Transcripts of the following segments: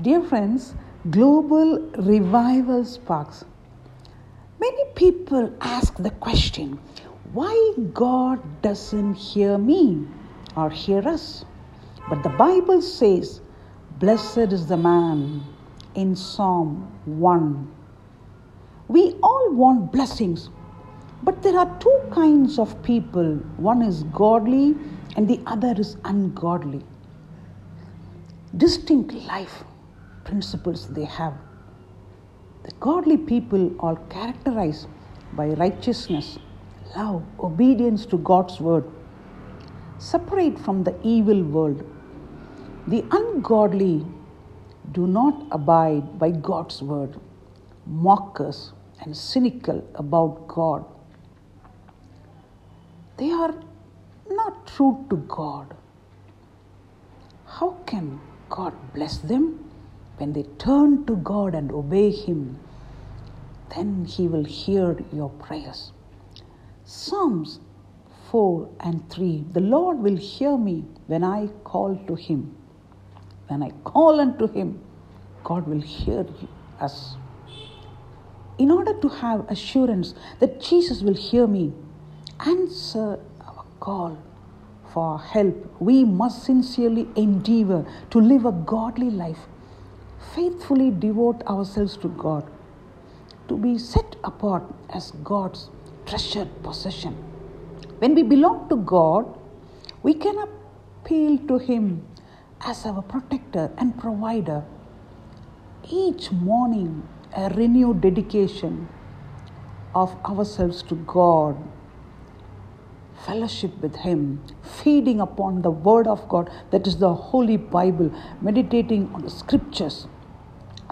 Dear friends, global revival sparks. Many people ask the question why God doesn't hear me or hear us. But the Bible says, Blessed is the man in Psalm 1. We all want blessings, but there are two kinds of people one is godly and the other is ungodly. Distinct life principles they have. The godly people are characterized by righteousness, love, obedience to God's word, separate from the evil world. The ungodly do not abide by God's word, mockers and cynical about God. They are not true to God. How can God bless them? When they turn to God and obey Him, then He will hear your prayers. Psalms 4 and 3 The Lord will hear me when I call to Him. When I call unto Him, God will hear us. In order to have assurance that Jesus will hear me, answer our call for help, we must sincerely endeavor to live a godly life faithfully devote ourselves to God, to be set apart as God's treasured possession. When we belong to God, we can appeal to Him as our protector and provider. Each morning, a renewed dedication of ourselves to God, fellowship with Him, feeding upon the Word of God, that is the Holy Bible, meditating on the Scriptures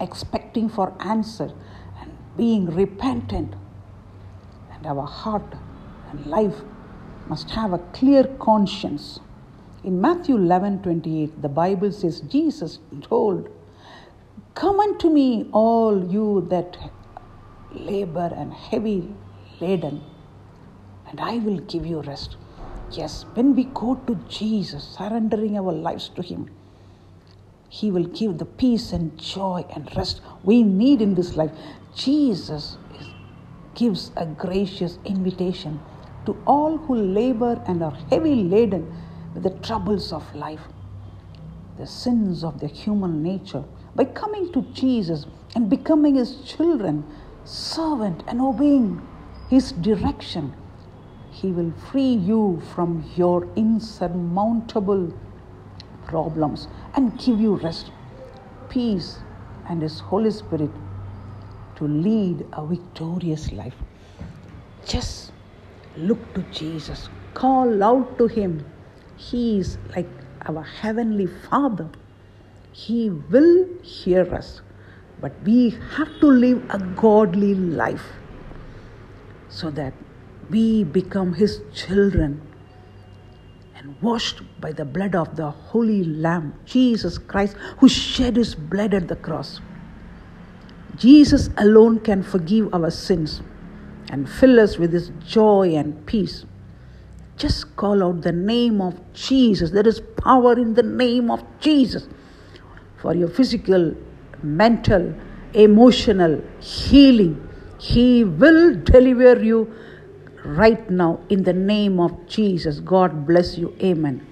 expecting for answer and being repentant. And our heart and life must have a clear conscience. In Matthew 11 28, the Bible says, Jesus told, Come unto me, all you that labor and heavy laden, and I will give you rest. Yes, when we go to Jesus, surrendering our lives to Him, he will give the peace and joy and rest we need in this life. Jesus is, gives a gracious invitation to all who labor and are heavy laden with the troubles of life, the sins of the human nature. By coming to Jesus and becoming his children, servant, and obeying his direction, he will free you from your insurmountable problems and give you rest, peace, and His Holy Spirit to lead a victorious life. Just look to Jesus, call out to Him. He is like our Heavenly Father. He will hear us, but we have to live a godly life so that we become His children and washed by the blood of the Holy Lamb, Jesus Christ, who shed his blood at the cross. Jesus alone can forgive our sins and fill us with his joy and peace. Just call out the name of Jesus. There is power in the name of Jesus for your physical, mental, emotional healing. He will deliver you right now in the name of Jesus. God bless you. Amen.